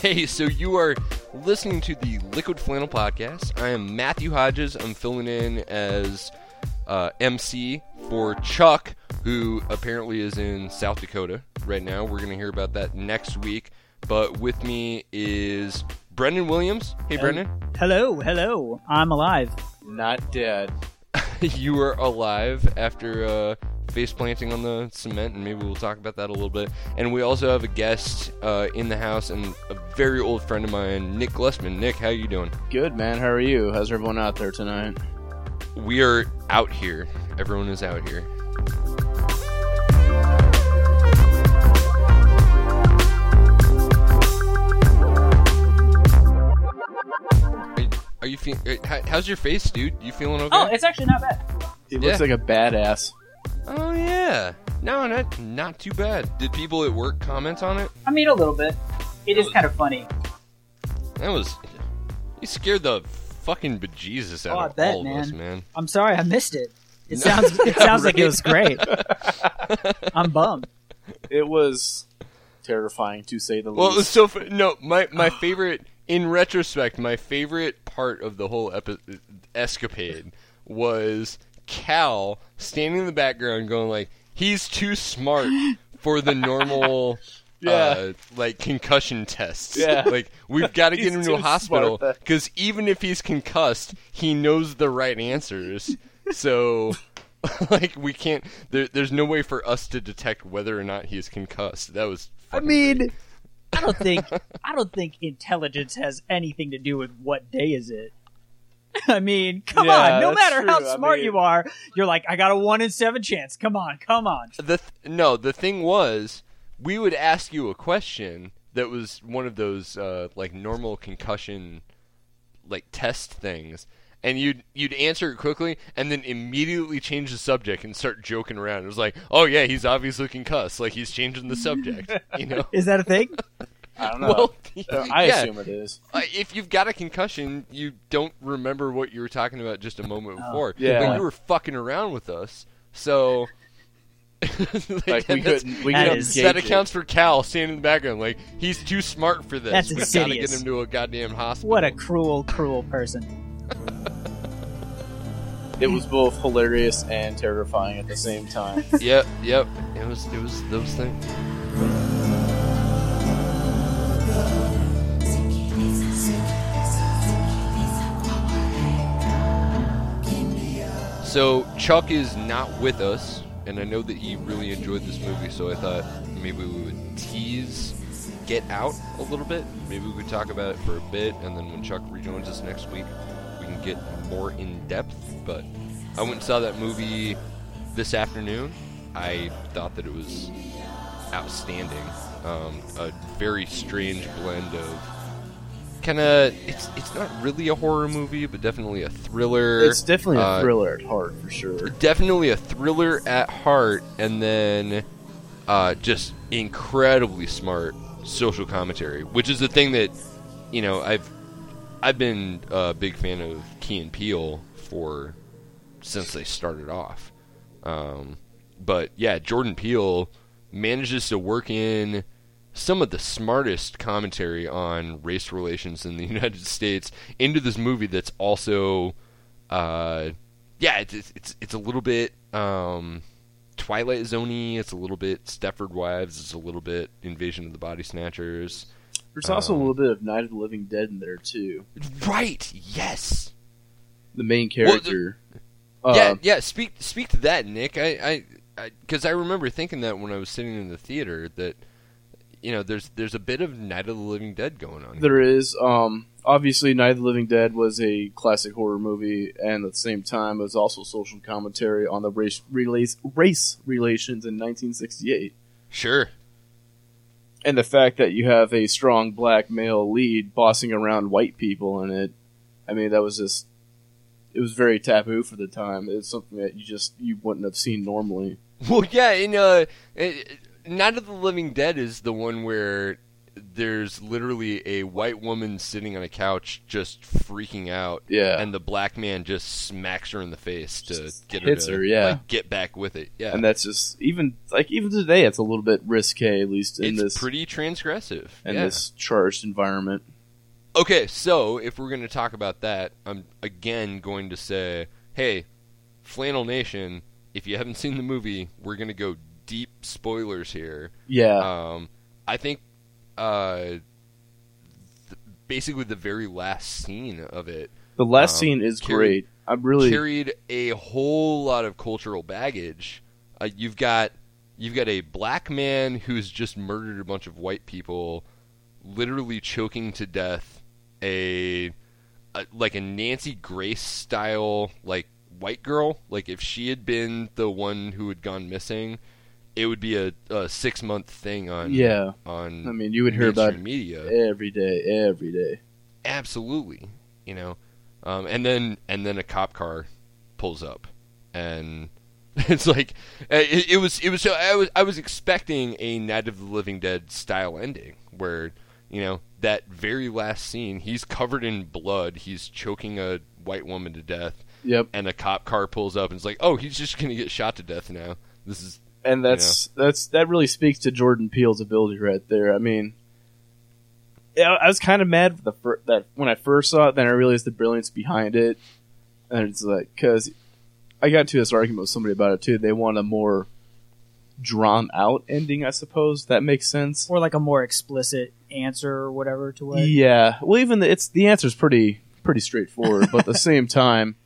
Hey, so you are listening to the Liquid Flannel Podcast. I am Matthew Hodges. I'm filling in as uh, MC for Chuck, who apparently is in South Dakota right now. We're going to hear about that next week. But with me is Brendan Williams. Hey, Brendan. Hello, hello. I'm alive. Not dead. you were alive after uh, face planting on the cement, and maybe we'll talk about that a little bit. And we also have a guest uh, in the house and a very old friend of mine, Nick Glesman. Nick, how you doing? Good, man. How are you? How's everyone out there tonight? We are out here. Everyone is out here. Are you, feeling? How's your face, dude? You feeling okay? Oh, it's actually not bad. He looks Yeah. like a badass. Oh yeah. No, not not too bad. Did people at work comment on it? I mean, a little bit. It is kind of funny. That was you scared the fucking bejesus out Oh, I of bet, all of us, man. man. I'm sorry, I missed it. It No. sounds it sounds like it was great. I'm bummed. It was terrifying to say the least. Well, it was least. so fu- no. My my favorite, in retrospect, my favorite part of the whole epi- escapade was Cal standing in the background, going like, "He's too smart for the normal." Yeah. Uh, like concussion tests. Yeah. Like we've got to get him to a hospital because even if he's concussed, he knows the right answers. So, like we can't. There, there's no way for us to detect whether or not he is concussed. That was. I mean, great. I don't think I don't think intelligence has anything to do with what day is it. I mean, come Yeah, on. No matter how true. I smart mean- you are, you're like, I got a one in seven chance. Come on, come on. the th- no the thing was we would ask you a question that was one of those uh, like normal concussion like test things and you'd you'd answer it quickly and then immediately change the subject and start joking around it was like oh yeah he's obviously concussed like he's changing the subject you know Is that a thing? I don't know. well Uh, I yeah. assume it is. Uh, if you've got a concussion, you don't remember what you were talking about just a moment Oh. before. Yeah. But you were fucking around with us, so. Like, we couldn't- we That that, is- that gauge it. accounts for Cal standing in the background, like he's too smart for this. That's We've got to get him to a goddamn hospital. What a cruel, cruel person. It was both hilarious and terrifying at the same time. Yep, yep. It was, it was those things. So Chuck is not with us, and I know that he really enjoyed this movie. So I thought maybe we would tease Get Out a little bit. Maybe we could talk about it for a bit, and then when Chuck rejoins us next week, we can get more in depth. But I went and saw that movie this afternoon. I thought that it was outstanding. Um, a very strange blend of kind of it's it's not really a horror movie, but definitely a thriller. It's definitely a Uh, thriller at heart, for sure. definitely a thriller at heart, and then uh, just incredibly smart social commentary, which is the thing that you know I've I've been a big fan of Key and Peele for since they started off. Um, but yeah, Jordan Peele manages to work in some of the smartest commentary on race relations in the United States into this movie that's also uh, yeah, it's, it's it's a little bit um, Twilight Zoney. It's a little bit Stepford Wives. It's a little bit Invasion of the Body Snatchers. There's also a Um, little bit of Night of the Living Dead in there, too. Right? Yes. The main Well, the- character. yeah, uh, yeah. Speak speak to that, Nick. I I because I, remember thinking that when I was sitting in the theater that you know there's there's a bit of Night of the Living Dead going on. here. There is. Um, obviously, Night of the Living Dead was a classic horror movie, and at the same time, it was also social commentary on the race race relations in 1968, Sure. and the fact that you have a strong black male lead bossing around white people in it. I mean, that was just. It was very taboo for the time. It's something that you just you wouldn't have seen normally. Well, yeah. In uh, it, Night of the Living Dead is the one where there's literally a white woman sitting on a couch just freaking out, Yeah. and the black man just smacks her in the face to Just get her to her, yeah. like, get back with it. Yeah, and that's just even like even today, it's a little bit risque, at least in it's this pretty transgressive. in yeah. this charged environment. Okay, so if we're going to talk about that, I'm again going to say, hey, Flannel Nation, if you haven't seen the movie, we're going to go deep spoilers here. Yeah, Um, I think uh, th- basically the very last scene of it the last um, scene is carry- great. I'm really carried a whole lot of cultural baggage. Uh, you've got you've got a black man who's just murdered a bunch of white people, literally choking to death a, a like a Nancy Grace style like white girl. Like if she had been the one who had gone missing, it would be a, a six month thing on yeah. on I mean, you would hear about media every day, every day. absolutely you know um, and then and then a cop car pulls up and it's like uh, it, it was it was so I was I was expecting a Night of the Living Dead style ending where you know that very last scene he's covered in blood he's choking a white woman to death Yep, and a cop car pulls up and it's like oh he's just gonna get shot to death now this is and that's that's that really speaks to Jordan Peele's ability right there. I mean, yeah, I was kind of mad for the fir- that when I first saw it, then I realized the brilliance behind it, and it's like because I got into this argument with somebody about it too. They want a more drawn out ending, I suppose. That makes sense. or like a more explicit answer or whatever to what. Yeah. Well, even the, it's the answer's pretty pretty straightforward, but at the same time,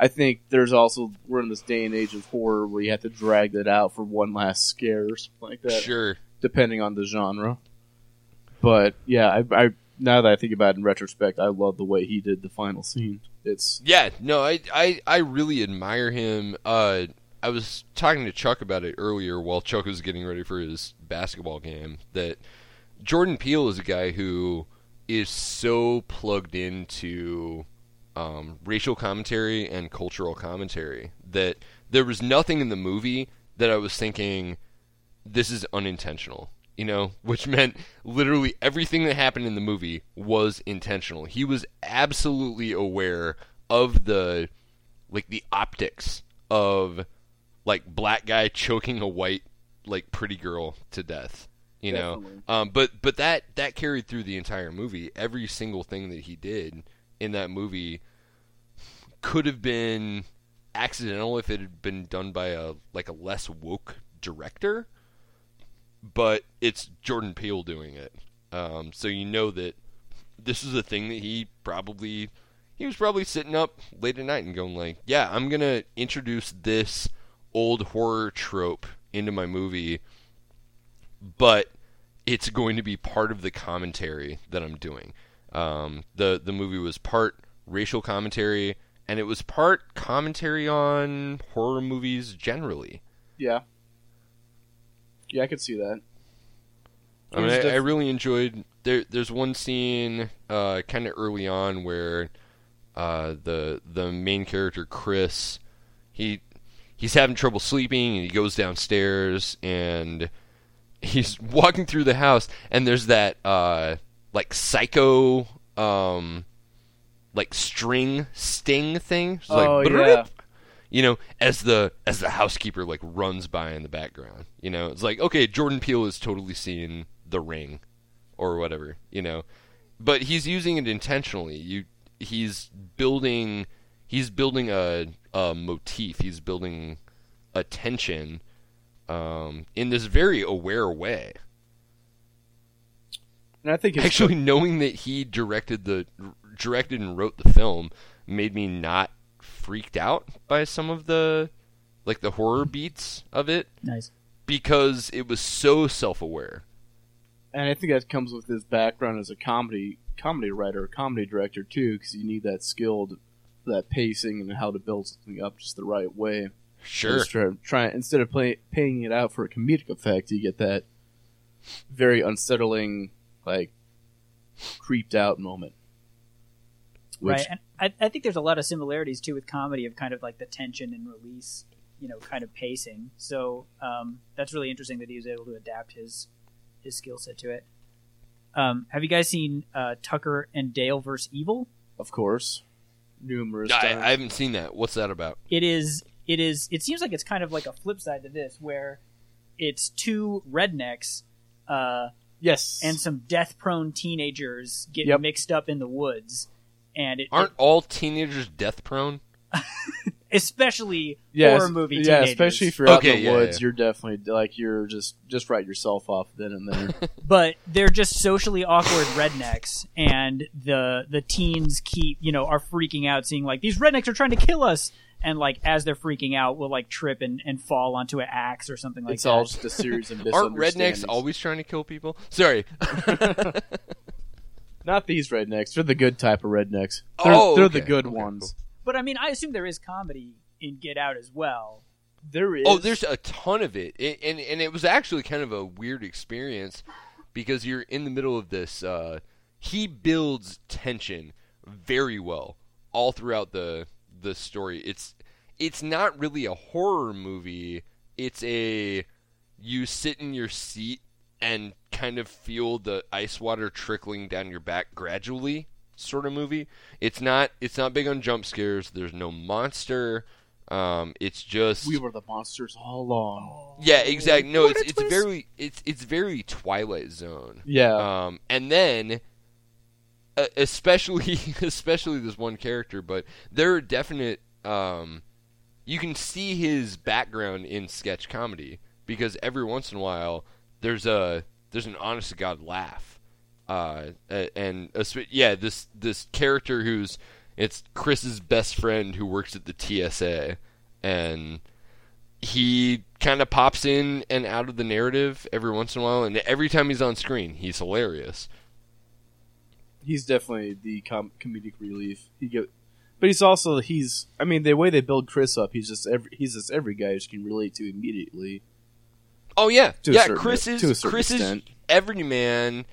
I think there's also we're in this day and age of horror where you have to drag that out for one last scare or something like that, sure depending on the genre. But yeah, I, I now that I think about it in retrospect, I love the way he did the final scene. It's Yeah, no, I, I, I really admire him. Uh, I was talking to Chuck about it earlier while Chuck was getting ready for his basketball game. That Jordan Peele is a guy who is so plugged into um, racial commentary and cultural commentary that there was nothing in the movie that I was thinking this is unintentional. You know, which meant literally everything that happened in the movie was intentional. He was absolutely aware of the like the optics of like black guy choking a white like pretty girl to death. You know, um, but but that that carried through the entire movie. Every single thing that he did in that movie could have been accidental if it had been done by a like a less woke director, but it's Jordan Peele doing it. Um, so you know that this is a thing that he probably he was probably sitting up late at night and going like, "Yeah, I'm gonna introduce this old horror trope into my movie, but it's going to be part of the commentary that I'm doing." Um, the the movie was part racial commentary and it was part commentary on horror movies generally. yeah, yeah, I could see that. I mean, was I, I really enjoyed. There, there's one scene, uh, kind of early on, where uh, the the main character Chris, he he's having trouble sleeping, and he goes downstairs, and he's walking through the house, and there's that uh, like psycho, um, like string sting thing. Like, Oh, yeah. you know, as the as the housekeeper like runs by in the background. You know, it's like okay, Jordan Peele is totally seeing The Ring, or whatever. You know, but he's using it intentionally. You he's building he's building a a motif. He's building a tension um, in this very aware way. And I think it's Actually, knowing that he directed the directed and wrote the film made me not freaked out by some of the like the horror beats of it Nice. because it was so self-aware. and I think that comes with his background as a comedy comedy writer, comedy director too, because you need that skilled, that pacing, and how to build something up just the right way. Sure. Just try, try instead of play, paying it out for a comedic effect, you get that very unsettling, like creeped out moment. Which, right. And I, I think there's a lot of similarities too with comedy of kind of like the tension and release, you know, kind of pacing. So um, that's really interesting that he was able to adapt his his skill set to it. Um, have you guys seen uh, Tucker and Dale versus Evil? Of course, numerous I, times. I haven't seen that. What's that about? It is. It is. It seems like it's kind of like a flip side to this, where it's two rednecks uh, yes, and some death-prone teenagers get Yep. mixed up in the woods, and it, Aren't all teenagers death prone? especially yeah, horror es- movie Yeah, especially if you're out Okay, in the yeah, woods, yeah. you're definitely like you're just just write yourself off then and there. but they're just socially awkward rednecks and the the teens keep you know are freaking out seeing like these rednecks are trying to kill us and like as they're freaking out will like trip and, and fall onto an axe or something like it's that It's all just a series of Aren't rednecks always trying to kill people? Sorry. Not these rednecks. They're the good type of rednecks. They're, Oh, they're okay. the good Okay, ones. but i mean i assume there is comedy in get out as well There is. Oh, there's a ton of it. it, and and it was actually kind of a weird experience because you're in the middle of this. Uh, he builds tension very well all throughout the the story. It's it's not really a horror movie. It's a you sit in your seat and kind of feel the ice water trickling down your back gradually sort of movie. It's not it's not big on jump scares. There's no monster. Um, it's just we were the monsters all along. yeah, exactly. No, What it's it's twist. very it's it's very Twilight Zone. Yeah. Um, and then, especially especially this one character, but there are definite. Um, you can see his background in sketch comedy because every once in a while there's a there's an honest to god laugh. Uh, and a yeah, this this character who's it's Chris's best friend who works at the TSA, and he kind of pops in and out of the narrative every once in a while, and every time he's on screen, he's hilarious. He's definitely the com- comedic relief. He get, but he's also he's. I mean, the way they build Chris up, he's just every he's just every guy you can relate to immediately. Oh yeah, yeah. Chris is to a Chris extent. is every man,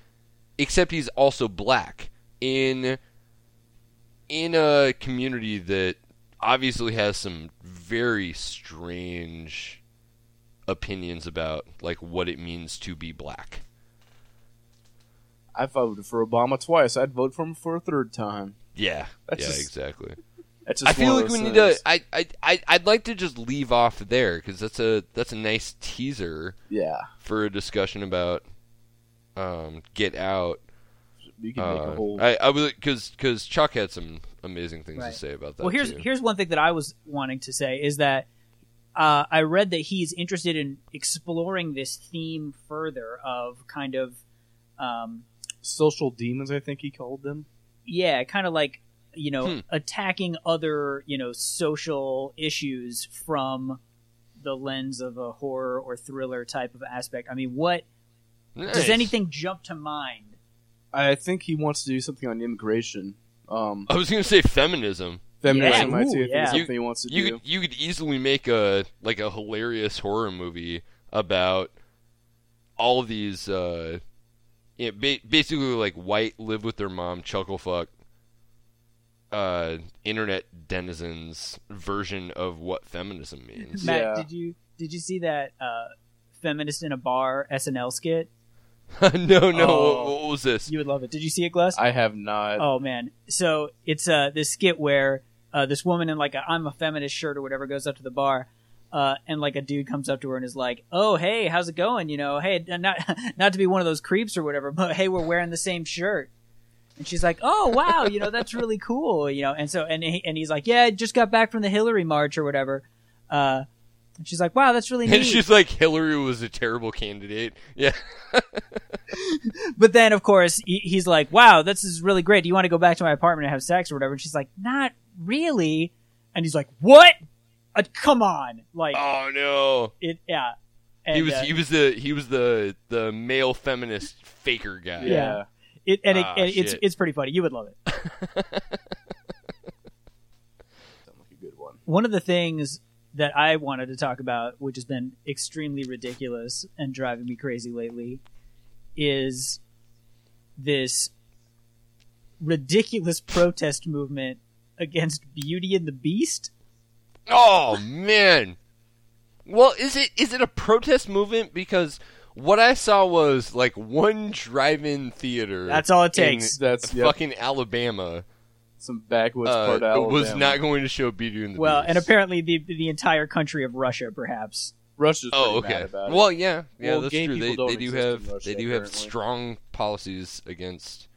except he's also black in in a community that obviously has some very strange opinions about like what it means to be black. I voted for Obama twice. I'd vote for him for a third time. Yeah, That's yeah, just- exactly. That's just I feel like we those need to. I, I, I, I'd like to just leave off there because that's a that's a nice teaser Yeah, for a discussion about um, Get Out. you can make Uh, a whole. I, I was because because Chuck had some amazing things Right. to say about that. well here's too. here's one thing that i was wanting to say is that uh, i read that he's interested in exploring this theme further of kind of um, social demons, I think he called them. yeah, kind of like you know Hmm. attacking other you know social issues from the lens of a horror or thriller type of aspect. I mean, what Nice. does anything jump to mind? I think he wants to do something on immigration. Um, I was gonna say feminism. feminism, Yeah, I ooh, think yeah. is something he wants to You do. could you could easily make a like a hilarious horror movie about all of these uh, you know, ba- basically like white live with their mom chuckle fuck uh, internet denizens version of what feminism means. Matt, Yeah. did you did you see that uh, feminist in a bar SNL skit? no, no. Oh. What, what was this? You would love it. Did you see it, Glass? I have not. Oh man! So it's uh this skit where uh, this woman in like a I'm a feminist shirt or whatever goes up to the bar, uh, and like a dude comes up to her and is like, "Oh hey, how's it going? You know, hey, not not to be one of those creeps or whatever, but hey, we're wearing the same shirt." And she's like, "Oh wow, you know that's really cool, you know." And so and he, and he's like, "Yeah, I just got back from the Hillary March or whatever." Uh, and she's like, "Wow, that's really neat." And she's like, Hillary was a terrible candidate. Yeah. But then, of course, he, he's like, "Wow, this is really great. Do you want to go back to my apartment and have sex or whatever?" And she's like, "Not really." And he's like, "What? Uh, come on!" Like Oh no. it, yeah. And, he was uh, he was the he was the the male feminist faker guy. yeah. yeah. it, and, it, Ah, and it's it's pretty funny. You would love it. Sound like a good one. One of the things that I wanted to talk about, which has been extremely ridiculous and driving me crazy lately, is this ridiculous protest movement against Beauty and the Beast. Oh man. Well, is it is it a protest movement because what I saw was like one drive-in theater. That's all it in takes. That's yep, fucking Alabama. some backwoods uh, part of Alabama. was not going to show Beauty and the Well, Beast. and apparently the the entire country of Russia, perhaps. Russia's pretty Oh, mad okay. about it. Well, yeah, yeah, Well, that's gay true. They, they don't do have Russia, they do have apparently. strong policies against.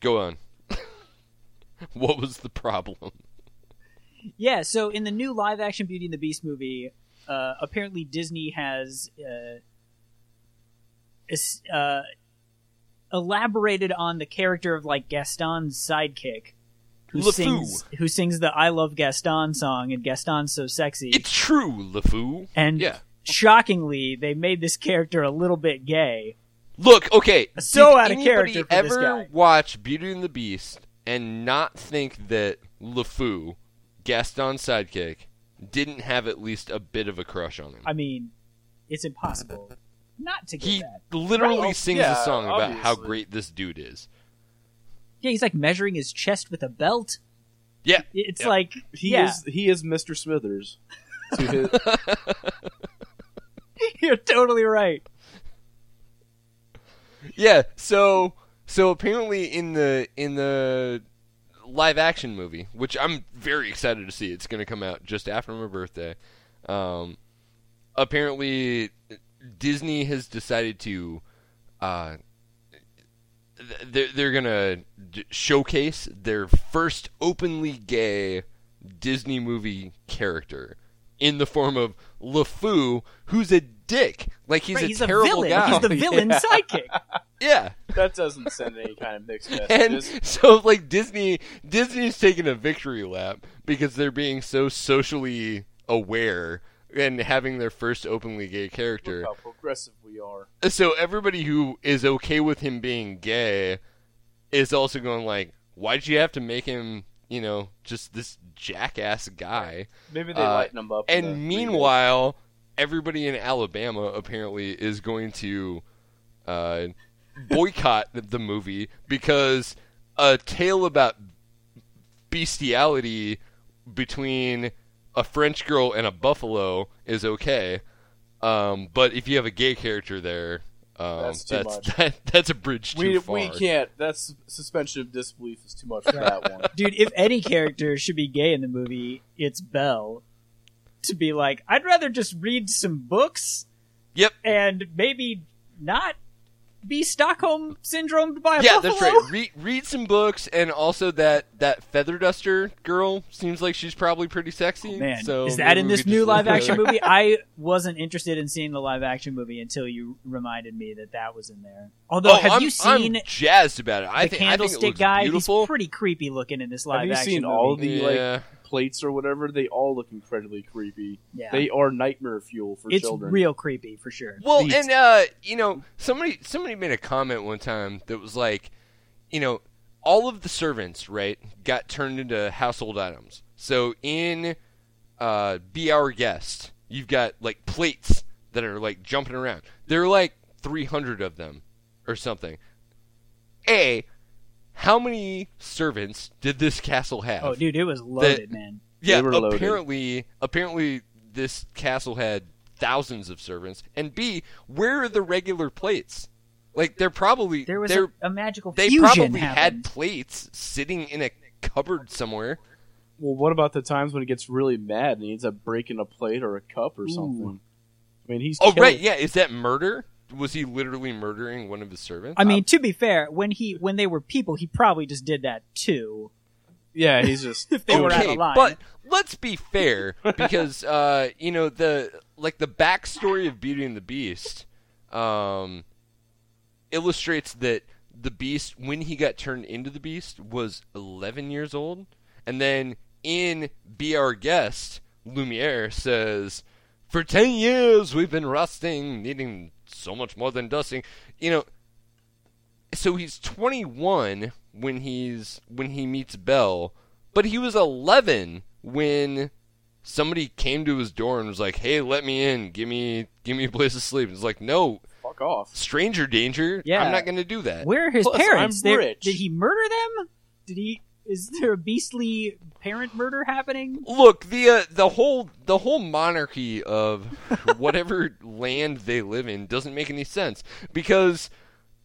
Go on. what was the problem? Yeah, so in the new live action Beauty and the Beast movie, uh, apparently Disney has uh, uh, elaborated on the character of like Gaston's sidekick, who LeFou. sings who sings the "I Love Gaston" song, and Gaston's so sexy. It's true, LeFou. and yeah. shockingly, they made this character a little bit gay. Look, okay. So out of character for this ever guy. watch Beauty and the Beast and not think that LeFou, Gaston's sidekick, didn't have at least a bit of a crush on him? I mean, it's impossible not to get he that. literally Well, sings yeah, a song about how great this dude is. Yeah, he's like measuring his chest with a belt. Yeah. It's Yep. like he yeah. is he is Mr. Smithers. To his, You're totally right. Yeah, so so apparently in the in the live action movie, which I'm very excited to see, it's going to come out just after my birthday. Um, apparently, Disney has decided to uh, they're, they're d- showcase their first openly gay Disney movie character in the form of LeFou, who's a dick. Like he's Right, a he's a terrible villain. guy. He's the villain Yeah. sidekick. yeah. that doesn't send any kind of mixed And messages. so like Disney Disney's taking a victory lap because they're being so socially aware and having their first openly gay Look character. how progressive we are. So everybody who is okay with him being gay is also going like, why'd you have to make him, you know, just this jackass guy? Maybe they Uh, lighten him up. And meanwhile, everybody in Alabama apparently is going to uh, boycott the- the movie because a tale about bestiality between a French girl and a buffalo is okay. Um, but if you have a gay character there, um, That's too that's much. That, that's a bridge too we far. we can't. That's suspension of disbelief is too much for that one. Dude, if any character should be gay in the movie, it's Belle. To be like, I'd rather just read some books Yep. and maybe not be Stockholm syndromed by a Yeah, buffalo. that's right. Read read some books, and also that that feather duster girl seems like she's probably pretty sexy. Oh, man, so is that in this new live action movie? I wasn't interested in seeing the live action movie until you reminded me that that was in there. Although, Oh, have I'm, you seen I'm jazzed about it. I the think I think it candlestick looks guy? beautiful. He's pretty creepy looking in this live action. Have you action seen movie. all the yeah. like plates or whatever? They all look incredibly creepy. yeah. They are nightmare fuel for it's children. real creepy for sure. Well, Beat. and uh, you know, somebody somebody made a comment one time that was like, you know, all of the servants, right, got turned into household items. So in uh, Be Our Guest, you've got like plates that are like jumping around. There are like 300 of them or something. A, how many servants did this castle have? Oh, dude, it was loaded, man. Yeah, They loaded. apparently, apparently this castle had thousands of servants. And B, where are the regular plates? Like they're probably There was they're, a, a magical they fusion probably had plates sitting in a cupboard somewhere. Well, what about the times when he gets really mad and he ends up breaking a plate or a cup or something? I mean, he's Oh killing- right, yeah, is that murder? Was he literally murdering one of his servants? I mean, to be fair, when he when they were people, he probably just did that too. yeah. He's just If they were out okay, of line. but let's be fair because uh, you know the like the backstory of Beauty and the Beast um, illustrates that the Beast, when he got turned into the Beast, was 11 years old, and then in Be Our Guest, Lumiere says, "For 10 years we've been rusting, needing so much more than dusting." You know, so he's 21 when he's when he meets Belle, but he was 11 when somebody came to his door and was like, "Hey, let me in. Give me give me a place to sleep." And he's like, "No, fuck off. stranger danger. Yeah. I'm not going to do that." where are his Plus, parents? I'm They- rich. Did he murder them? Did he? Is there a beastly parent murder happening? Look, the uh, the whole the whole monarchy of whatever land they live in doesn't make any sense because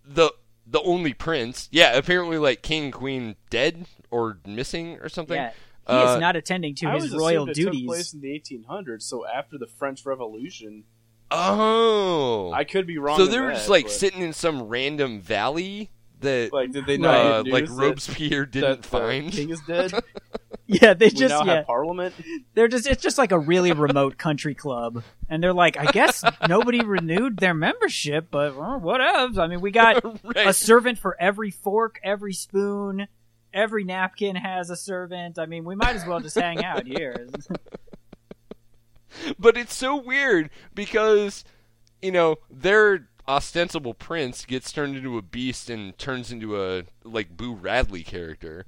the the only prince, yeah, apparently like king queen dead or missing or something. Yeah, he Uh, is not attending to I his always royal it duties. took place in the 1800s, so after the French Revolution. Oh, I could be wrong. so they were that, just like but, sitting in some random valley that Like, did they not uh, like news that- Robespierre didn't that the find. king is dead? Yeah, they we just now yeah, have parliament. they're just it's just like a really remote country club, and they're like, I guess nobody renewed their membership, but well, whatevs. I mean, we got Right. a servant for every fork, every spoon, every napkin has a servant. I mean, we might as well just hang out here. but it's so weird because you know their ostensible prince gets turned into a beast and turns into a like Boo Radley character,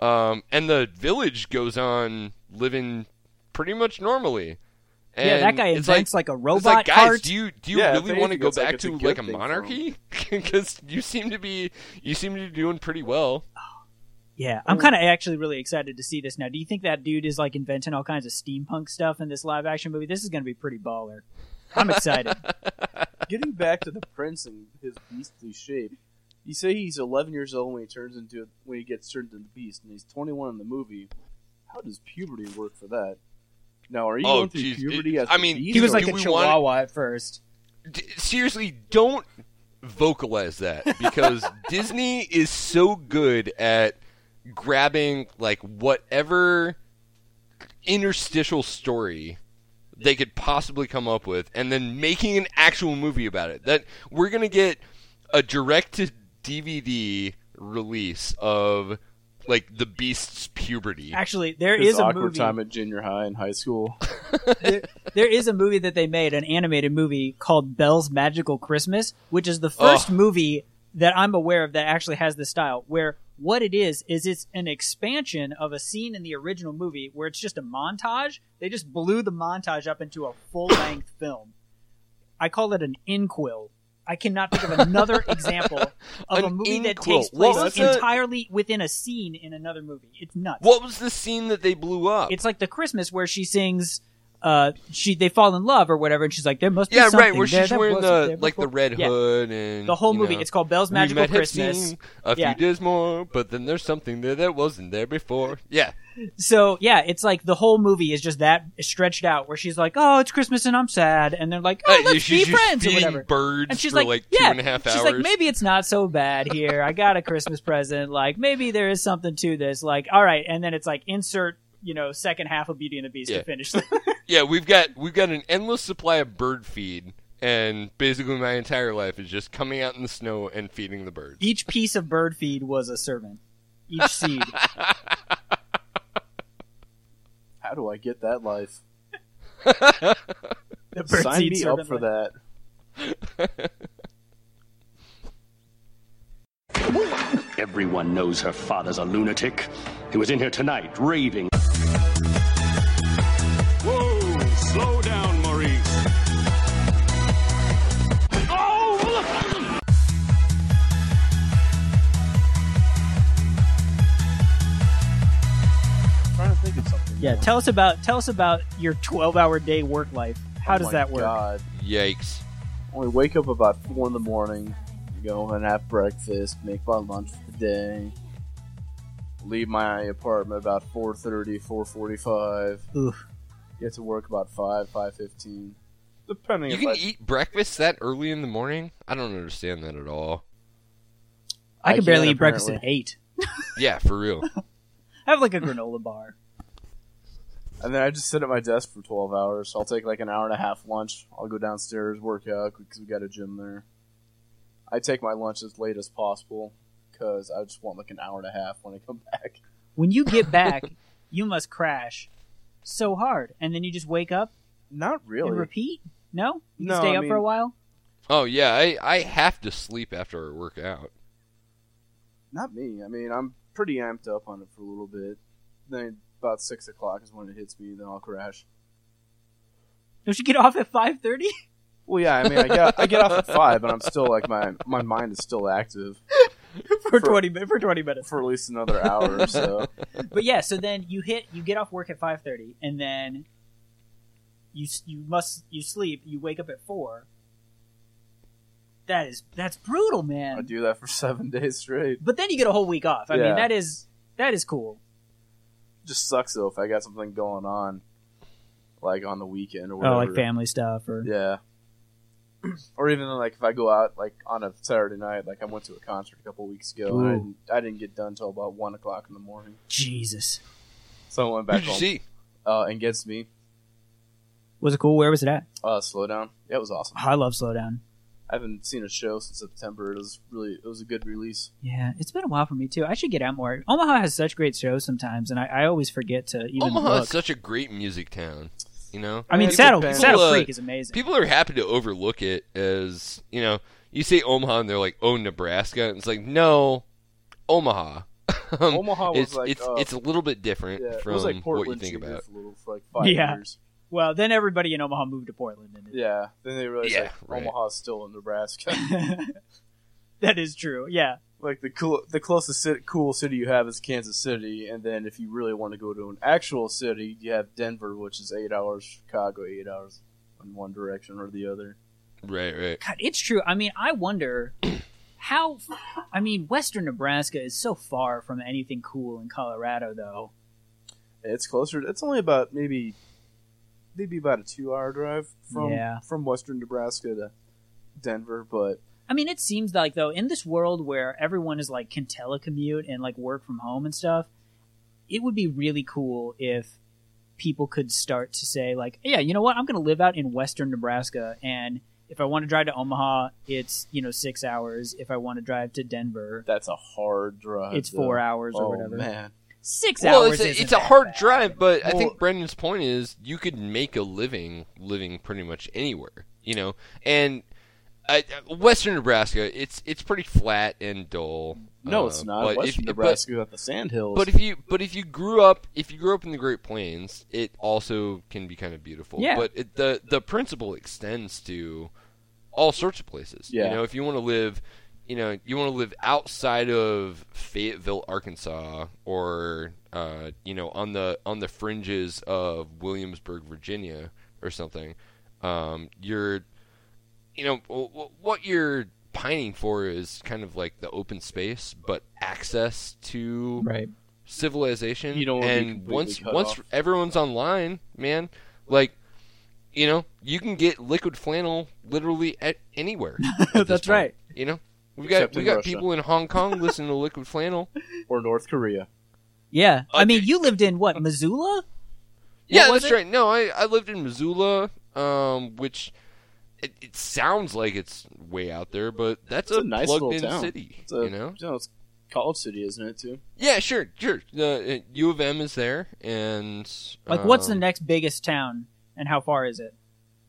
um, and the village goes on living pretty much normally. And yeah, that guy it's invents like, a it's robot like, guys, cart. do you do you Yeah, really want to go it's like back to like a thing for 'em. monarchy? Because you seem to be you seem to be doing pretty well. Yeah, I'm kind of actually really excited to see this now. Do you think that dude is like inventing all kinds of steampunk stuff in this live action movie? This is going to be pretty baller. I'm excited. Getting back to the prince and his beastly shape, you say he's 11 years old when he turns into when he gets turned into the beast, and he's 21 in the movie. How does puberty work for that? Now, are you Oh, going through geez, puberty it- as I mean, beast, he was like a we want- chihuahua at first. D- seriously, don't vocalize that because Disney is so good at grabbing like whatever interstitial story they could possibly come up with and then making an actual movie about it. That we're going to get a direct to DVD release of like the beast's puberty. Actually, there his is a awkward movie. time at junior high and high school. there, there is a movie that they made, an animated movie called Belle's Magical Christmas, which is the first Ugh. movie that I'm aware of that actually has this style. Where what it is is it's an expansion of a scene in the original movie where it's just a montage. They just blew the montage up into a full length film. I call it an inquill. I cannot think of another example of a An movie that takes place it? entirely within a scene in another movie. It's nuts. What was the scene that they blew up? It's like the Christmas where she sings. Uh, she they fall in love or whatever, and she's like, "There must be yeah, something right. Where there she's wearing the like the before." red Yeah. hood and The whole movie. know. It's called Belle's Magical Christmas. seen a Yeah. few days more, but then there's something there that wasn't there before. Yeah, So yeah, it's like the whole movie is just that stretched out, where she's like, "Oh, it's Christmas and I'm sad," and they're like, "Oh, Uh, let's she's be friends" or whatever. birds And she's for like, like two "Yeah." and a half she's hours. like, "Maybe it's not so bad here. I got a Christmas present. Like maybe there is something to this. Like all right." And then it's like insert, you know, second half of Beauty and the Beast Yeah. to finish. yeah, we've got we've got an endless supply of bird feed, and basically my entire life is just coming out in the snow and feeding the birds. Each piece of bird feed was a servant. Each seed. How do I get that life? The bird Sign seed me up for life. that. Everyone knows her father's a lunatic. He was in here tonight, raving. Yeah, tell us about tell us about your twelve hour day work life. How Oh does my that work? God. Yikes! Only wake up about four in the morning, go and have breakfast, make my lunch for the day, leave my apartment about 4.30, 4.45, Oof. get to work about 5, 5.15. Depending You if can I, eat breakfast that early in the morning? I don't understand that at all. I I can barely can, eat breakfast at eight. Yeah, for real. Have like a granola bar. And then I just sit at my desk for 12 hours. I'll take like an hour and a half lunch. I'll go downstairs, work out, because we got a gym there. I take my lunch as late as possible, because I just want like an hour and a half when I come back. When you get back, you must crash so hard, and then you just wake up Not really. and repeat. No, you No, can stay I up for a while. Oh yeah, I I have to sleep after I work out. Not me. I mean, I'm pretty amped up on it for a little bit. Then about six o'clock is when it hits me. Then I'll crash. Don't you get off at five thirty? Well, yeah. I mean, I get I get off at five, but I'm still like my my mind is still active. for twenty mi- for twenty minutes. for at least another hour or so. But yeah, so then you hit you get off work at five thirty, and then you you must you sleep. You wake up at four. That is that's brutal, man. I do that for seven days straight. But then you get a whole week off. I mean, that is that is cool. Just sucks though if I got something going on, like on the weekend or whatever. Oh, like family stuff or Yeah. or even like if I go out like on a Saturday night, like I went to a concert a couple weeks ago, and I didn't, I didn't get done till about one o'clock in the morning. Jesus. So I went back did home. see? Uh, against me, Was it cool? Where was it at? uh, slow down. Yeah, it was awesome. I love Slow Down. I haven't seen a show since September. It was really it was a good release. Yeah, it's been a while for me too. I should get out more. Omaha has such great shows sometimes, and I, I always forget to even Omaha look. is such a great music town. You know, I mean, People Saddle depend- Saddle People, uh, Creek is amazing. people are happy to overlook it as you know. You say Omaha, and they're like, "Oh, Nebraska." And it's like, no, Omaha. Um, Omaha was it's like it's uh, it's a little bit different yeah, from like what you think about. for, a for like five Yeah. years. Well, then everybody in Omaha moved to Portland, and it, Yeah. Then they realized Yeah, like right. Omaha's still in Nebraska. that is true. Yeah, like the cool, the closest city, cool city you have is Kansas City, and then if you really want to go to an actual city, you have Denver, which is eight hours. Chicago, eight hours in one direction or the other. Right, right. God, it's true. I mean, I wonder how. I mean, Western Nebraska is so far from anything cool in Colorado, though. It's closer. It's only about maybe, maybe about a two-hour drive from Yeah. from Western Nebraska to Denver, but I mean, it seems like though in this world where everyone is like can telecommute and like work from home and stuff, it would be really cool if people could start to say like, yeah, you know what, I'm going to live out in Western Nebraska, and if I want to drive to Omaha, it's you know six hours. If I want to drive to Denver, that's a hard drive. it's though. four hours or Oh whatever. man, Six Well, hours. it's a, isn't it's a hard bad. drive, but I think Brendan's point is you could make a living living pretty much anywhere, you know. And I, Western Nebraska, it's it's pretty flat and dull. no, uh, it's not. but Western if- Nebraska got the sandhills. But, but if you but if you grew up if you grew up in the Great Plains, it also can be kind of beautiful. Yeah. But it, the the principle extends to all sorts of places. Yeah. You know, if you want to live, you know, you want to live outside of Fayetteville, Arkansas, or uh, you know, on the on the fringes of Williamsburg, Virginia, or something. Um, you're, you know, w- w- what you're pining for is kind of like the open space, but access to Right. civilization. You don't wanna be and once once off. everyone's online, man, like you know, you can get liquid flannel literally at anywhere. at That's point, right. You know, we got Except we in got Russia. people in Hong Kong listening to liquid flannel. or North Korea. Yeah, I Uh, mean, you lived in what Missoula? Yeah, was that's it? right. No, I I lived in Missoula, um, which. It, it sounds like it's way out there, but that's It's a, a nice little plugged-in town. city. It's a, you know, it's college city, isn't it too? yeah, sure, sure. The uh, U of M is there, and Like, what's the um, next biggest town, and how far is it?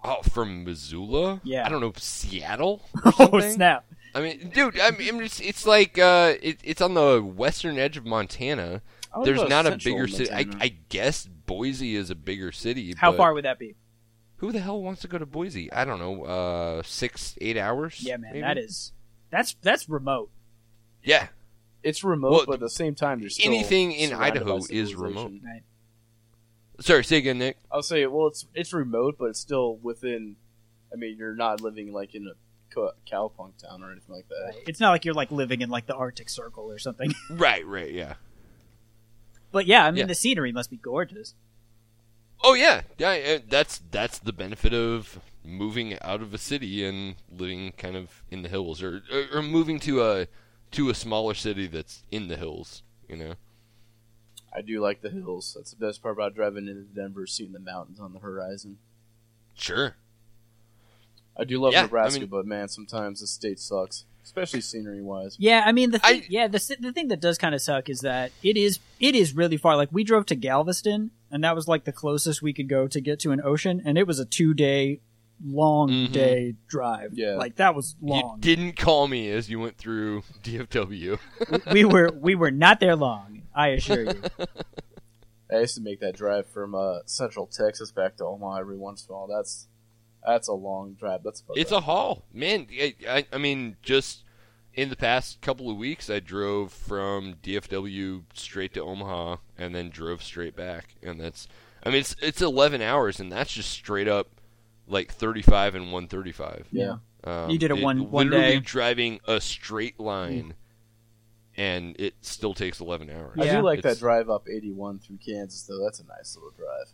Oh, from Missoula? Yeah. I don't know, Seattle or Oh something? snap! I mean, dude, I mean, it's, it's like uh, it, it's on the western edge of Montana. There's not a central bigger city. I, I guess Boise is a bigger city. How but far would that be? Who the hell wants to go to Boise? I don't know. Uh, six, eight hours. Yeah, man, maybe? that is that's that's remote. Yeah, It's remote, Well, but at the same time, you're anything in Idaho is remote. Right. Sorry, say again, Nick. I'll say, well, it's it's remote, but it's still within. I mean, you're not living like in a co- cowpunk town or anything like that. It's not like you're like living in like the Arctic Circle or something. Right, right, yeah. but yeah, I mean Yeah. the scenery must be gorgeous. Oh yeah, yeah. That's that's the benefit of moving out of a city and living kind of in the hills, or or, or moving to a to a smaller city that's in the hills. You know. I do like the hills. That's the best part about driving into Denver, seeing the mountains on the horizon. Sure. I do love Yeah, I Nebraska, mean- but man, sometimes the state sucks, especially scenery wise. Yeah, I mean the thing, I- yeah the the thing that does kind of suck is that it is it is really far. Like we drove to Galveston, and that was like the closest we could go to get to an ocean, and it was a two day long Mhm. day drive. Yeah. like that was long. You didn't call me as you went through DFW. we were we were not there long. I assure you. I used to make that drive from uh, Central Texas back to Omaha every once in a while. That's that's a long drive. That's about It's right. a haul, man. I, I, I mean, just in the past couple of weeks, I drove from DFW straight to Omaha and then drove straight back, and that's I mean it's it's 11 hours, and that's just straight up like 35 and 135. Yeah. Um, You did it one- one literally day. driving a straight line, and it still takes 11 hours. I do like It's- that drive up 81 through Kansas, though. That's a nice little drive.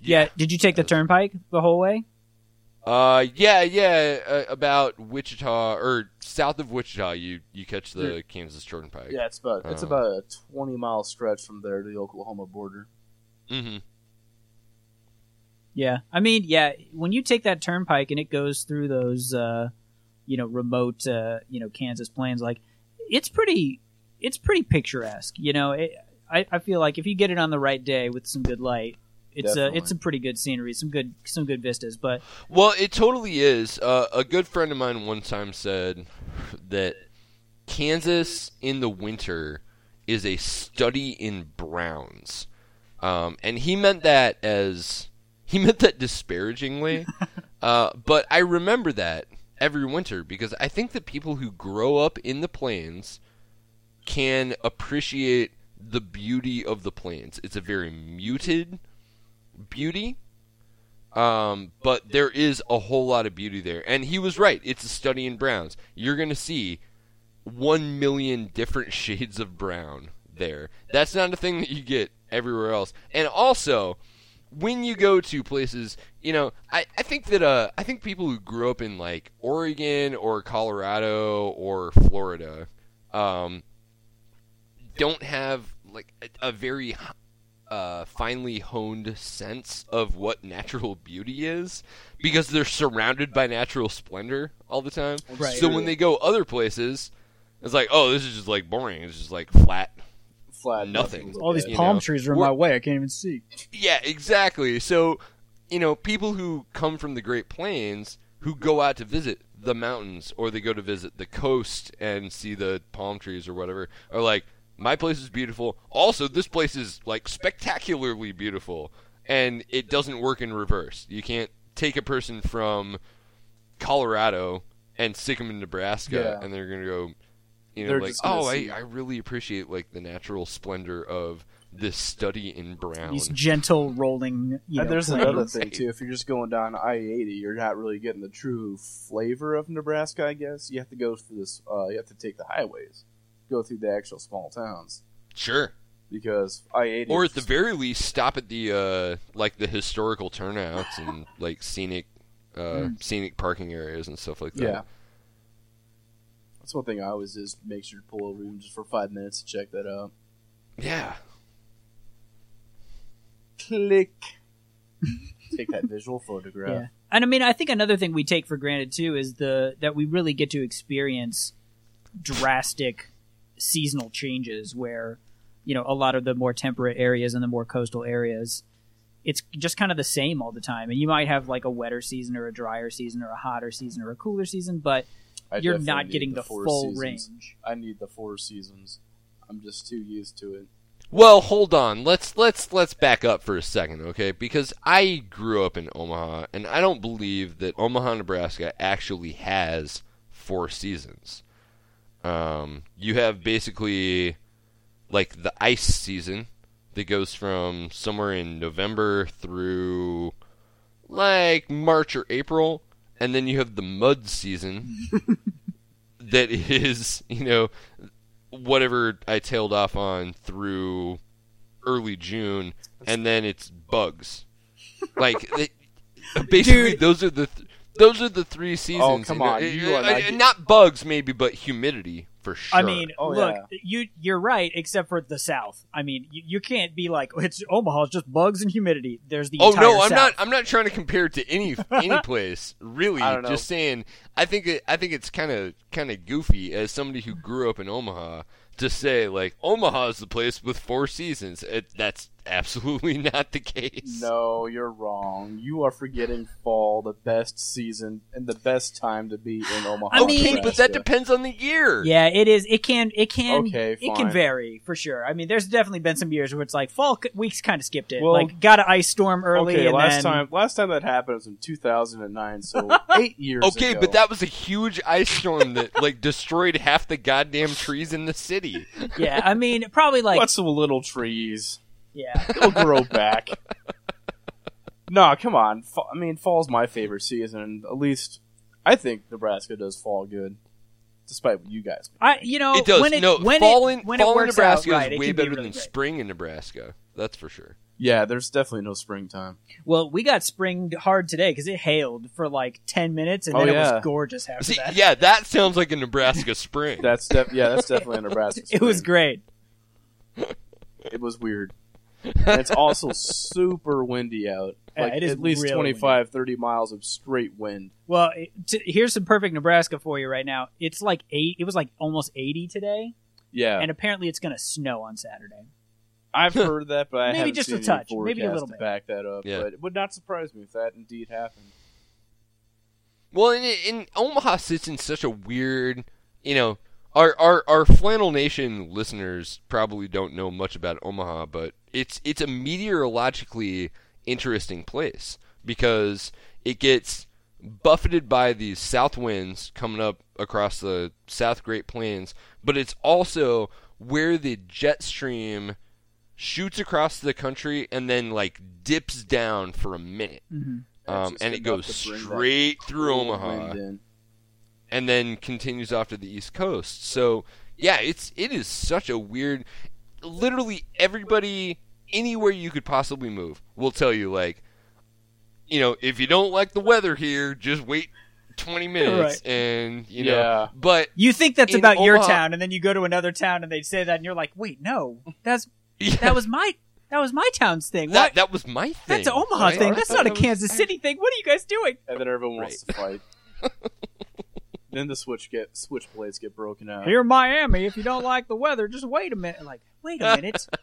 Yeah. Did you take the turnpike the whole way? Uh, yeah, yeah. Uh, about Wichita or south of Wichita, you you catch the Kansas Turnpike. Yeah, it's about it's Uh. about a 20 mile stretch from there to the Oklahoma border. Mm-hmm. Yeah. I mean, yeah, when you take that turnpike and it goes through those uh you know, remote uh, you know, Kansas plains like it's pretty it's pretty picturesque, you know. It, I I feel like if you get it on the right day with some good light, it's a it's a pretty good scenery, some good some good vistas, but Well, it totally is. Uh, a good friend of mine one time said that Kansas in the winter is a study in browns, um, and he meant that as he meant that disparagingly. uh, but I remember that every winter because I think that people who grow up in the plains can appreciate the beauty of the plains. It's a very muted beauty. Um, but there is a whole lot of beauty there. And he was right. It's a study in browns. You're going to see 1 million different shades of brown there. That's not a thing that you get everywhere else. And also, when you go to places, you know, I, I think that uh I think people who grew up in like Oregon or Colorado or Florida um don't have like a, a very uh, finely honed sense of what natural beauty is because they're surrounded by natural splendor all the time. Right. So when they go other places, it's like, oh, this is just like boring. It's just like flat. Flat Nothing. to all these look palm know, trees are in we're- my way. I can't even see. Yeah, exactly. So, you know, people who come from the Great Plains who go out to visit the mountains or they go to visit the coast and see the palm trees or whatever are like, my place is beautiful. Also, this place is like spectacularly beautiful. And it doesn't work in reverse. You can't take a person from Colorado and stick them in Nebraska Yeah. and they're going to go, you know, They're like, oh, I, I really appreciate like the natural splendor of this study in brown. These gentle rolling. You know, And there's plains. another thing too. If you're just going down I eighty, you're not really getting the true flavor of Nebraska. I guess you have to go through this. Uh, you have to take the highways, go through the actual small towns Sure. because I eighty. Or at the very least, stop at the uh, like the historical turnouts and like scenic, uh, scenic parking areas and stuff like that. yeah. That's one thing I always is make sure to pull over even just for five minutes to check that out. Yeah. Click. Take that visual photograph. Yeah. And I mean, I think another thing we take for granted too is the that we really get to experience drastic seasonal changes where, you know, a lot of the more temperate areas and the more coastal areas, it's just kind of the same all the time. And you might have like a wetter season or a drier season or a hotter season or a cooler season, but I you're not getting the, four full seasons. range. I need the four seasons. I'm just too used to it. Well, hold on. Let's let's let's back up for a second, okay? Because I grew up in Omaha, and I don't believe that Omaha, Nebraska, actually has four seasons. Um, you have basically like the ice season that goes from somewhere in November through like March or April, and then you have the mud season that is, you know, whatever I tailed off on through early June, and then it's bugs. Like they, basically, Dude. those are the th- those are the three seasons. Oh, come on, you are uh, not not bugs maybe, but humidity for sure. I mean, Oh, look, yeah. you you're right, except for the South. I mean, you, you can't be like it's Omaha, it's just bugs and humidity. There's the Oh entire no, I'm South. not. I'm not trying to compare it to any any place. Really, I don't know. just saying. I think it, I think it's kind of kind of goofy as somebody who grew up in Omaha to say like Omaha is the place with four seasons. It, that's absolutely not the case. No, you're wrong. You are forgetting fall, the best season and the best time to be in Omaha. I mean- okay, but that depends on the year. Yeah, it is. It can. It can. Okay, fine. It can vary for sure. I mean, there's definitely been some years where it's like fall weeks kind of skipped it. Well- like got an ice storm early. Okay, and last then, time last time that happened was in 2009, so eight years. Okay, ago. but that was a huge ice storm that like destroyed half the goddamn trees in the city. Yeah, I mean, probably like what's some little trees? Yeah. It'll grow back. no, come on. Fa- I mean, fall's my favorite season. At least I think Nebraska does fall good, despite what you guys. I you know it does. when it no, when fall it in when fall it in Nebraska out right, is it way can be better really than great. spring in Nebraska. That's for sure. Yeah, there's definitely no springtime. Well, we got spring hard today because it hailed for like ten minutes and Oh, then it was gorgeous after See, that. yeah, that sounds like a Nebraska spring. That's def- yeah, that's definitely a Nebraska. Spring. it was great. It was weird. And it's also super windy out. Yeah, Like it is at least really 25, 30 miles of straight wind. Well, it, t- here's some perfect Nebraska for you right now. It's like eight. It was like almost eighty today, Yeah, and apparently it's going to snow on Saturday. I've heard that, but I Maybe haven't just seen a touch, maybe a little bit. back that up. Yeah. But it would not surprise me if that indeed happened. Well, and, and Omaha sits in such a weird, you know, our, our our Flannel Nation listeners probably don't know much about Omaha, but it's it's a meteorologically interesting place because it gets buffeted by these south winds coming up across the South Great Plains, but it's also where the jet stream shoots across the country and then like dips down for a minute. Um, and it goes to bring that straight through Omaha wind in. And then continues off to the East Coast. So yeah, it's it is such a weird. Literally everybody anywhere you could possibly move will tell you like, you know, if you don't like the weather here, just wait twenty minutes Right. and you know. Yeah. But You think that's In about your town, and then you go to another town and they say that, and you're like, "Wait, no, that's that was my that was my town's thing. that What? that was my thing. That's an Omaha right? thing. That's thought not a that was- Kansas City thing. What are you guys doing?" and then everyone wants to fight. then the switch get switchblades get broken out. Here in Miami, if you don't like the weather, just wait a minute. Like, wait a minute.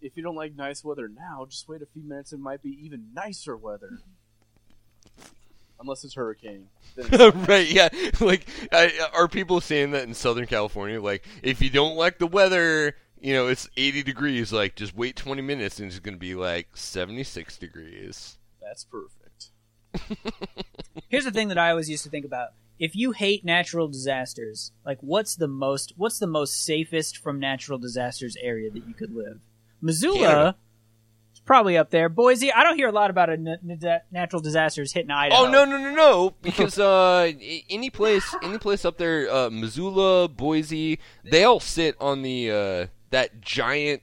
If you don't like nice weather now, just wait a few minutes. It might be even nicer weather. Unless it's hurricane. It's- right? Yeah. Like, I, are people saying that in Southern California? Like, if you don't like the weather, you know, it's 80 degrees. Like, just wait 20 minutes, and it's going to be like 76 degrees. that's perfect. Here's the thing that I always used to think about. If you hate natural disasters, like what's the most what's the most safest from natural disasters area that you could live? Missoula Canada. is probably up there. Boise, I don't hear a lot about a n- n- natural disasters hitting Idaho. Oh no no no no! Because uh, any place any place up there, uh, Missoula, Boise, they all sit on the uh, that giant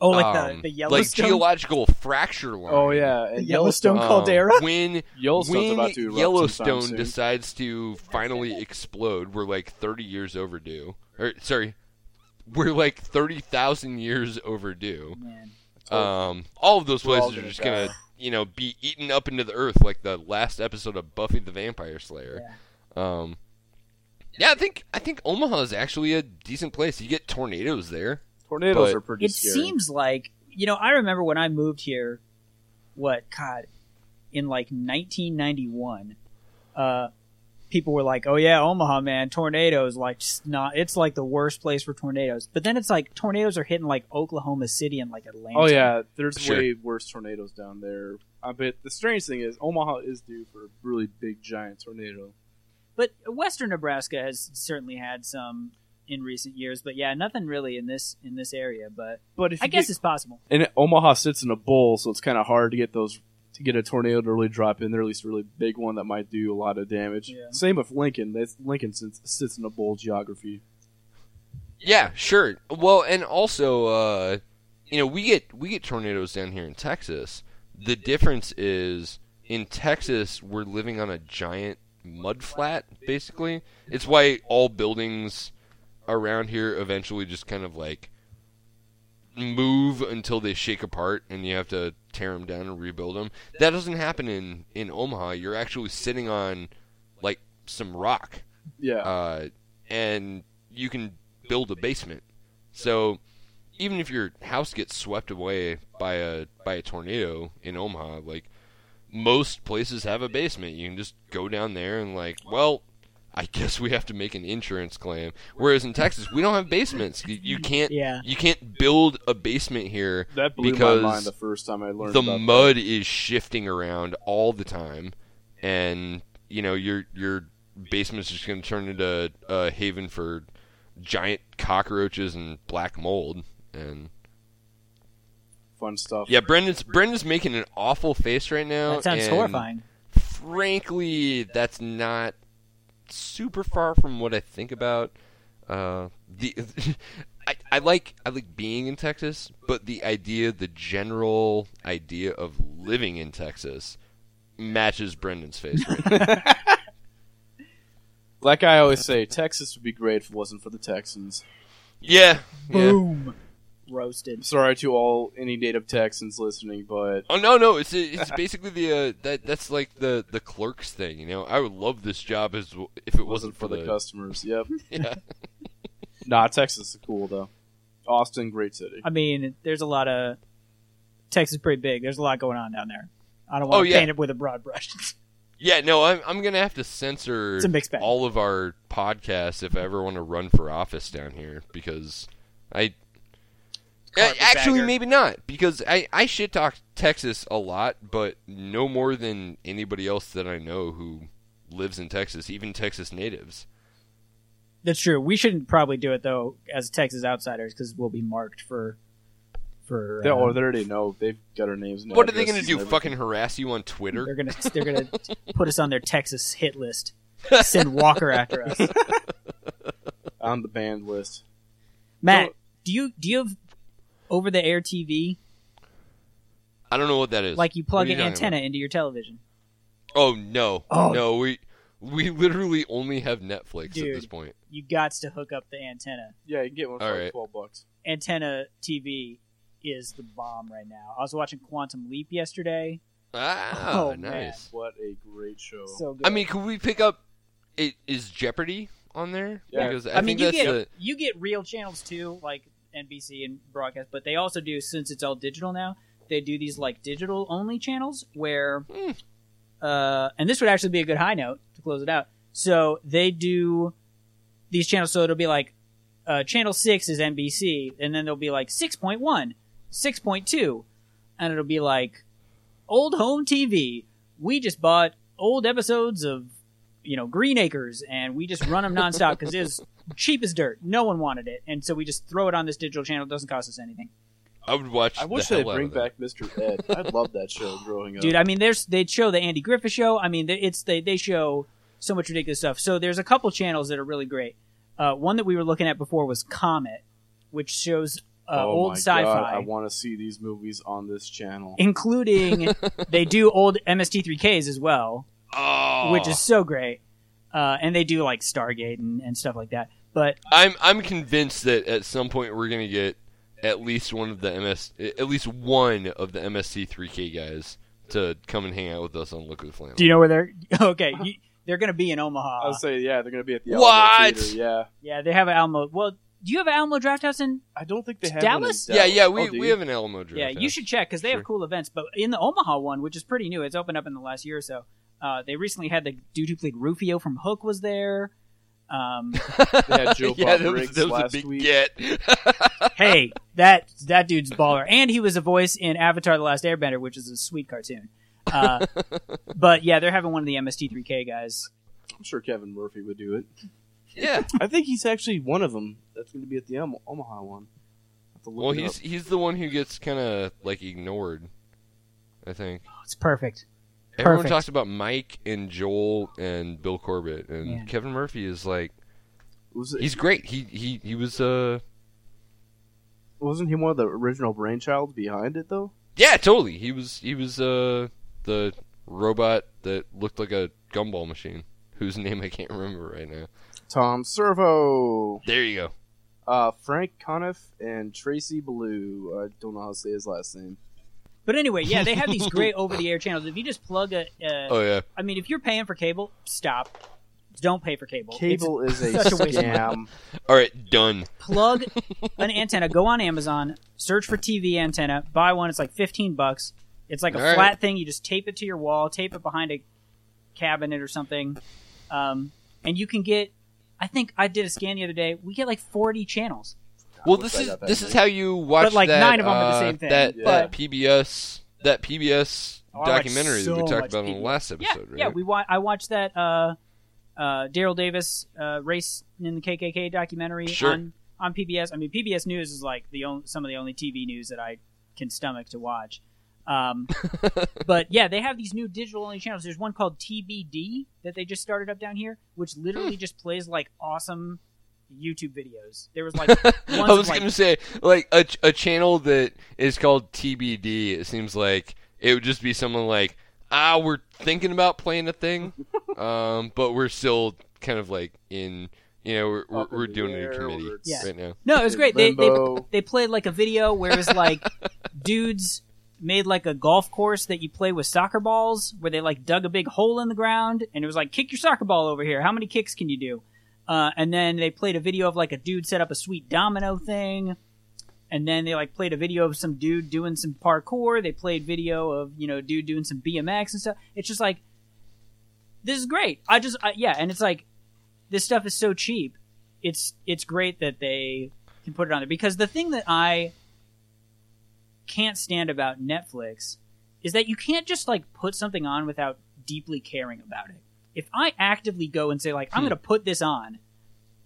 Oh, like um, the, the like geological fracture line. Oh yeah, the and Yellowstone Um, caldera. when Yellowstone's when about to Yellowstone decides to finally explode, we're like 30 years overdue. Or sorry, we're like 30,000 years overdue. Man. Um, all of those We're places are just gonna, die. you know, be eaten up into the earth like the last episode of Buffy the Vampire Slayer. Um, yeah, I think I think Omaha is actually a decent place. You get tornadoes there. Tornadoes but- are pretty It scary. seems like you know. I remember when I moved here. What God, in like 1991, uh, people were like, "Oh yeah, Omaha, man, tornadoes like not. It's like the worst place for tornadoes." But then it's like tornadoes are hitting like Oklahoma City and like Atlanta. Oh yeah, there's Sure. way worse tornadoes down there. I bet the strange thing is Omaha is due for a really big giant tornado. But Western Nebraska has certainly had some in recent years. But yeah, nothing really in this in this area. But But if I guess get- it's possible. and Omaha sits in a bowl, so it's kind of hard to get those to get a tornado to really drop in there. At least a really big one that might do a lot of damage. Yeah. Same with Lincoln. That's, Lincoln sits, sits in a bowl geography. Yeah, sure. Well, and also, uh, you know, we get we get tornadoes down here in Texas. The difference is in Texas we're living on a giant mud flat. Basically, it's why all buildings around here eventually just kind of like move until they shake apart, and you have to tear them down and rebuild them. That doesn't happen in in Omaha. You're actually sitting on like some rock Yeah. uh, and you can build a basement. So even if your house gets swept away by a by a tornado in Omaha, like most places have a basement. You can just go down there and like, well, I guess we have to make an insurance claim. Whereas in Texas, we don't have basements. You, you can't Yeah. you can't build a basement here That blew because my mind the first time I learned the about mud is shifting around all the time, and you know your your basement's just going to turn into a haven for giant cockroaches and black mold. And. Fun stuff. yeah, Brendan's Brendan's making an awful face right now. That sounds and horrifying. Frankly, that's not super far from what I think about. Uh, the I, I like I like being in Texas, but the idea, the general idea of living in Texas, matches Brendan's face right now. Like I always say, Texas would be great if it wasn't for the Texans. yeah, yeah. Boom. Roasted. Sorry to all any native Texans listening, but Oh no, no, it's it's basically the uh, that that's like the the clerks thing. You know, I would love this job as if it it wasn't wasn't for the the customers. Yep. yeah. nah, Texas is cool though. Austin, great city. I mean, there's a lot of Texas is pretty big. There's a lot going on down there. I don't want Oh, to yeah. paint it with a broad brush. Yeah, no, I'm I'm gonna have to censor It's a mixed bag. all of our podcasts if I ever want to run for office down here because I. Uh, actually, maybe not because I I shit talk Texas a lot, but no more than anybody else that I know who lives in Texas, even Texas natives. That's true. We shouldn't probably do it though as Texas outsiders because we'll be marked for for. They, uh, oh, they already know. They've got our names. What are they gonna do? everything. Fucking harass you on Twitter? they're Twitter? gonna they're gonna put us on their Texas hit list. Send Walker after us. on the banned list? Matt, No. do you do you have over the air TV? I don't know what that is. Like you plug are an antenna about? into your television? Oh no, Oh. no, we we literally only have Netflix at this point. You got to hook up the antenna. Yeah, you can get one for like right. twelve bucks. Antenna TV is the bomb right now. I was watching Quantum Leap yesterday. Ah, Oh, man. nice. What a great show! So good. I mean, could we pick up? It is Jeopardy on there? Yeah. Because I, I, mean, think you that's get the. you get real channels too, like NBC and broadcast, but they also do since it's all digital now. They do these like digital only channels where, Hmm. uh, and this would actually be a good high note to close it out. So they do these channels. So it'll be like uh, channel six is NBC, and then there'll be like 6.1, 6.2, and it'll be like old home TV. We just bought old episodes of you know Green Acres, and we just run them nonstop because it's cheap as dirt. No one wanted it, and so we just throw it on this digital channel. It doesn't cost us anything, I would watch. I wish the they'd bring back Mr. Ed. I loved that show growing up. dude. I mean, there's they show the Andy Griffith show. I mean, they- it's they they show so much ridiculous stuff. So there's a couple channels that are really great. Uh, one that we were looking at before was Comet, which shows uh, oh old my sci-fi. God, I want to see these movies on this channel. including they do old MST3Ks as well, Oh, which is so great. Uh, and they do like Stargate and, and stuff like that. But I'm I'm convinced that at some point we're gonna get at least one of the MS, at least one of the MST3K guys to come and hang out with us on Liquid Flannel. do you know where they're? Okay, you, they're going to be in Omaha. I would say, yeah, they're going to be at the What? Alamo Theater. Yeah, yeah, they have an Alamo. Well, do you have an Alamo Draft House in? I don't think they have Dallas? One in yeah, yeah, we, Oh, we have an Alamo draft. yeah, you should check because they have cool events. But in the Omaha one, which is pretty new, it's opened up in the last year or so. Uh, they recently had the dude who played Rufio from Hook was there. Um, They had Joe yeah, Bob that was, Briggs that was a last big week. get. hey, that that dude's baller, and he was a voice in Avatar: The Last Airbender, which is a sweet cartoon. Uh, but yeah, they're having one of the MST3K guys. I'm sure Kevin Murphy would do it. yeah. I think he's actually one of them that's going to be at the Om- Omaha one. Have to look Well, he's up. he's the one who gets kind of like ignored. I think It's perfect. Everyone Perfect. talks about Mike and Joel and Bill Corbett, and Yeah. Kevin Murphy is like Was it, he's great. He he he was uh wasn't he one of the original brainchilds behind it though? yeah totally. He was he was uh the robot that looked like a gumball machine, whose name I can't remember right now. Tom Servo, There you go. uh, Frank Conniff, and Tracy Blue. I don't know how to say his last name. But anyway, yeah, they have these great over-the-air channels. If you just plug a, uh, Oh yeah. I mean, if you're paying for cable, stop, Don't pay for cable. It's- Cable is a such a waste of money. All right, done. plug an antenna, go on Amazon, search for TV antenna, buy one. It's like fifteen bucks. It's like a All right. flat thing. You just tape it to your wall, tape it behind a cabinet or something, um, and you can get. I think I did a scan the other day. We get like forty channels. Well, this is this is how you watch But, like, that, nine of them are the uh, same thing. That, Yeah. that PBS that PBS Oh, I watch documentary that we talked much about in the PBS. last Yeah, episode, right? yeah. We wa- I watched that uh, uh, Daryl Davis uh, race in the KKK documentary Sure. on on PBS. I mean, PBS News is like the only, some of the only TV news that I can stomach to watch. Um, but yeah, they have these new digital only channels. There's one called TBD that they just started up down here, which literally Hmm. just plays like awesome YouTube videos. There was like I was like, gonna say like a a channel that is called TBD. It seems like it would just be someone like ah, we're thinking about playing a thing, um, but we're still kind of like in you know we're we're, we're the doing it air, in committee Yeah. right now. No, it was great. They, they they played like a video where it was like dudes made like a golf course that you play with soccer balls, where they like dug a big hole in the ground, and it was like kick your soccer ball over here. How many kicks can you do? Uh, and then they played a video of like a dude set up a sweet domino thing. And then they like played a video of some dude doing some parkour. They played video of you know dude doing some BMX and stuff. It's just like this is great. I just I, yeah, and it's like this stuff is so cheap. It's it's great that they can put it on there because the thing that I can't stand about Netflix is that you can't just like put something on without deeply caring about it. If I actively go and say like I'm Hmm. going to put this on,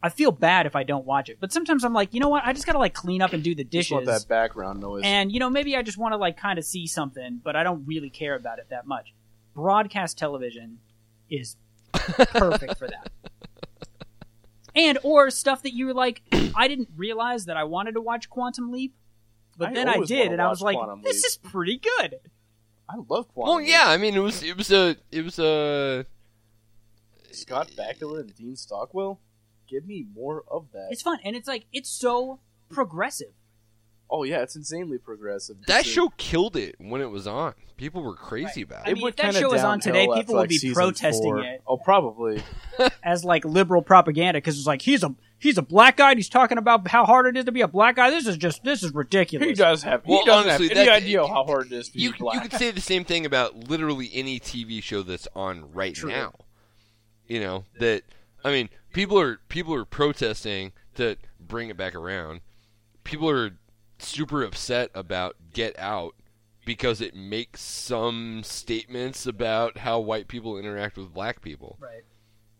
I feel bad if I don't watch it. But sometimes I'm like, you know what? I just got to like clean up and do the Just want dishes. that background noise. And you know, maybe I just want to like kind of see something, but I don't really care about it that much. Broadcast television is perfect for that. And or stuff that you were like, I didn't realize that I wanted to watch Quantum Leap, but I then I did, and I was like, Quantum this Leap. is pretty good. I love Quantum. Well, yeah, I mean it was it was a it was a Scott Bakula and Dean Stockwell. Give me more of that. It's fun, and it's like it's so progressive. oh yeah, it's insanely progressive. that It's a- show killed it when it was on. People were crazy about I it. mean, went if that show was on today, after, people would like, be protesting four. it. Oh, probably. as like liberal propaganda because it's like he's a he's a black guy and he's talking about how hard it is to be a black guy. This is just this is ridiculous. He does have. Well, he doesn't honestly, have any that- idea how hard it is to you be you could say the same thing about literally any TV show that's on right True. now. You know that I mean people are people are protesting to bring it back around. People are super upset about Get Out because it makes some statements about how white people interact with black people. right.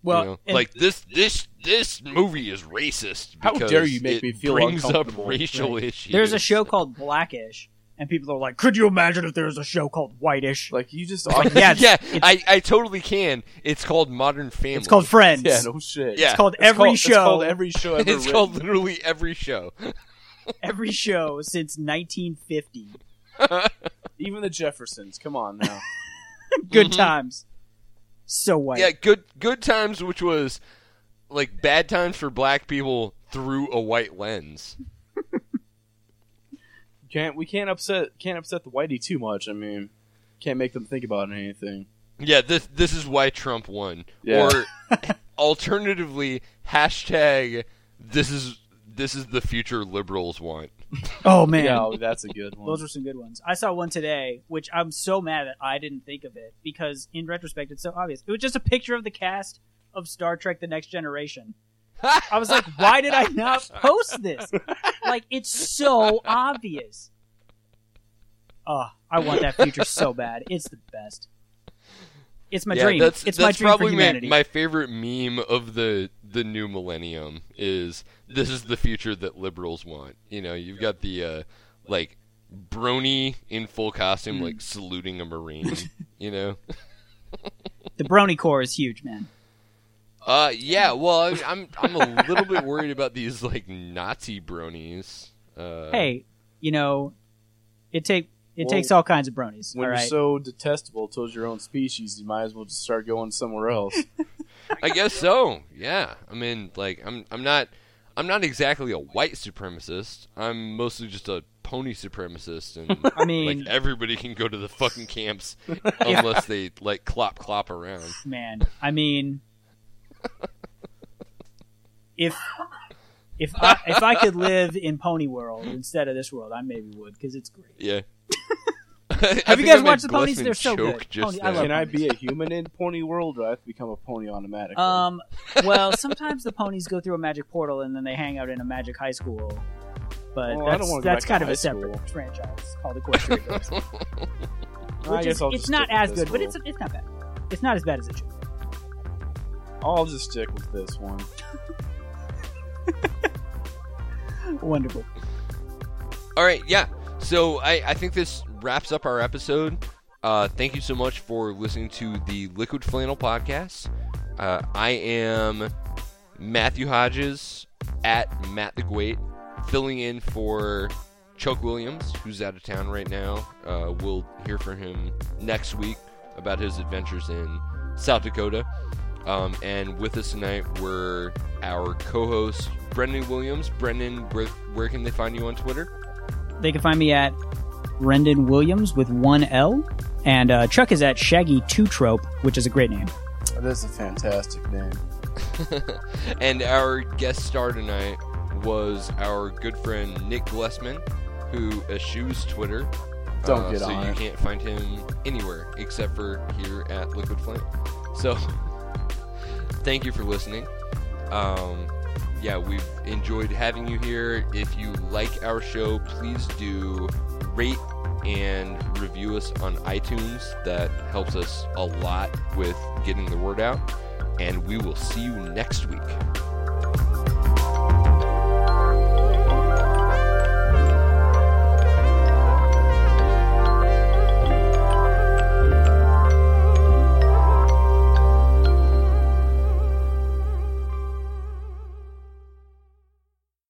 Well, you know? like this this this movie is racist. How dare you make it me feel brings up uncomfortable. racial Right. issues. there's a show called Blackish, and people are like, "Could you imagine if there was a show called Whitish?" like you just. Like, yeah, it's, yeah, it's, I, I totally can. It's called Modern Family. it's called Friends. yeah, no shit. Yeah. It's called It's every called- show. It's called every show ever it's written. called literally every show. every show since 1950. Even the Jeffersons. Come on now. Good Mhm. times. So white. Yeah, good good times, which was like bad times for black people through a white lens. Can't we can't upset can't upset the whitey too much. I mean, can't make them think about anything. Yeah, this this is why Trump won. Yeah. Or alternatively, hashtag this is this is the future liberals want. Oh man. Yeah, oh, that's a good one. Those are some good ones. I saw one today, which I'm so mad that I didn't think of it because, in retrospect, it's so obvious. It was just a picture of the cast of Star Trek: The Next Generation. I was like, why did I not post this? Like, it's so obvious. Oh, I want that future so bad. It's the best. It's my yeah, dream. that's it's that's my dream for probably my, humanity. my favorite meme of the the new millennium is this is the future that liberals want. You know, you've got the uh, like brony in full costume, Hmm. like saluting a marine. you know, the Brony Core is huge, man. Uh, yeah. Well, I, I'm I'm a little bit worried about these like Nazi bronies. Uh, Hey, you know, it take it Well, takes all kinds of bronies. when all you're right. so detestable towards your own species, you might as well just start going somewhere else. I guess so. Yeah. I mean, like, I'm I'm not I'm not exactly a white supremacist. I'm mostly just a pony supremacist, and I mean, like everybody can go to the fucking camps unless they like clop clop around. man. I mean, if if I, if I could live in Pony World instead of this world, I maybe would because it's great. Yeah. Have you guys watched the ponies? They're so good. Just Pony- I love Can I be a human in Pony World, or I have to become a pony automatically? Um, well, sometimes the ponies go through a magic portal and then they hang out in a magic high school. But Well, that's that's kind of a separate school. franchise called Equestria Girls. I Which guess is, I'll it's not as this good, but it's it's not bad. It's not as bad as it should. I'll just stick with this one. Wonderful. All right, yeah. So I, I think this wraps up our episode. Uh, thank you so much for listening to the Liquid Flannel podcast. Uh, I am Matthew Hodges at Matt the Great, filling in for Chuck Williams, who's out of town right now. Uh, we'll hear from him next week about his adventures in South Dakota. Um, and with us tonight were our co-host Brendan Williams. Brendan, where, where can they find you on Twitter? They can find me at Brendan Williams with one L, and uh, Chuck is at Shaggy Two Trope, which is a great name. That's a fantastic name. and our guest star tonight was our good friend Nick Glesman, who eschews Twitter. Don't uh, get so on you it. can't find him anywhere except for here at Liquid Flame. So thank you for listening. Um, yeah, we've enjoyed having you here. If you like our show, please do rate and review us on iTunes. That helps us a lot with getting the word out. And we will see you next week.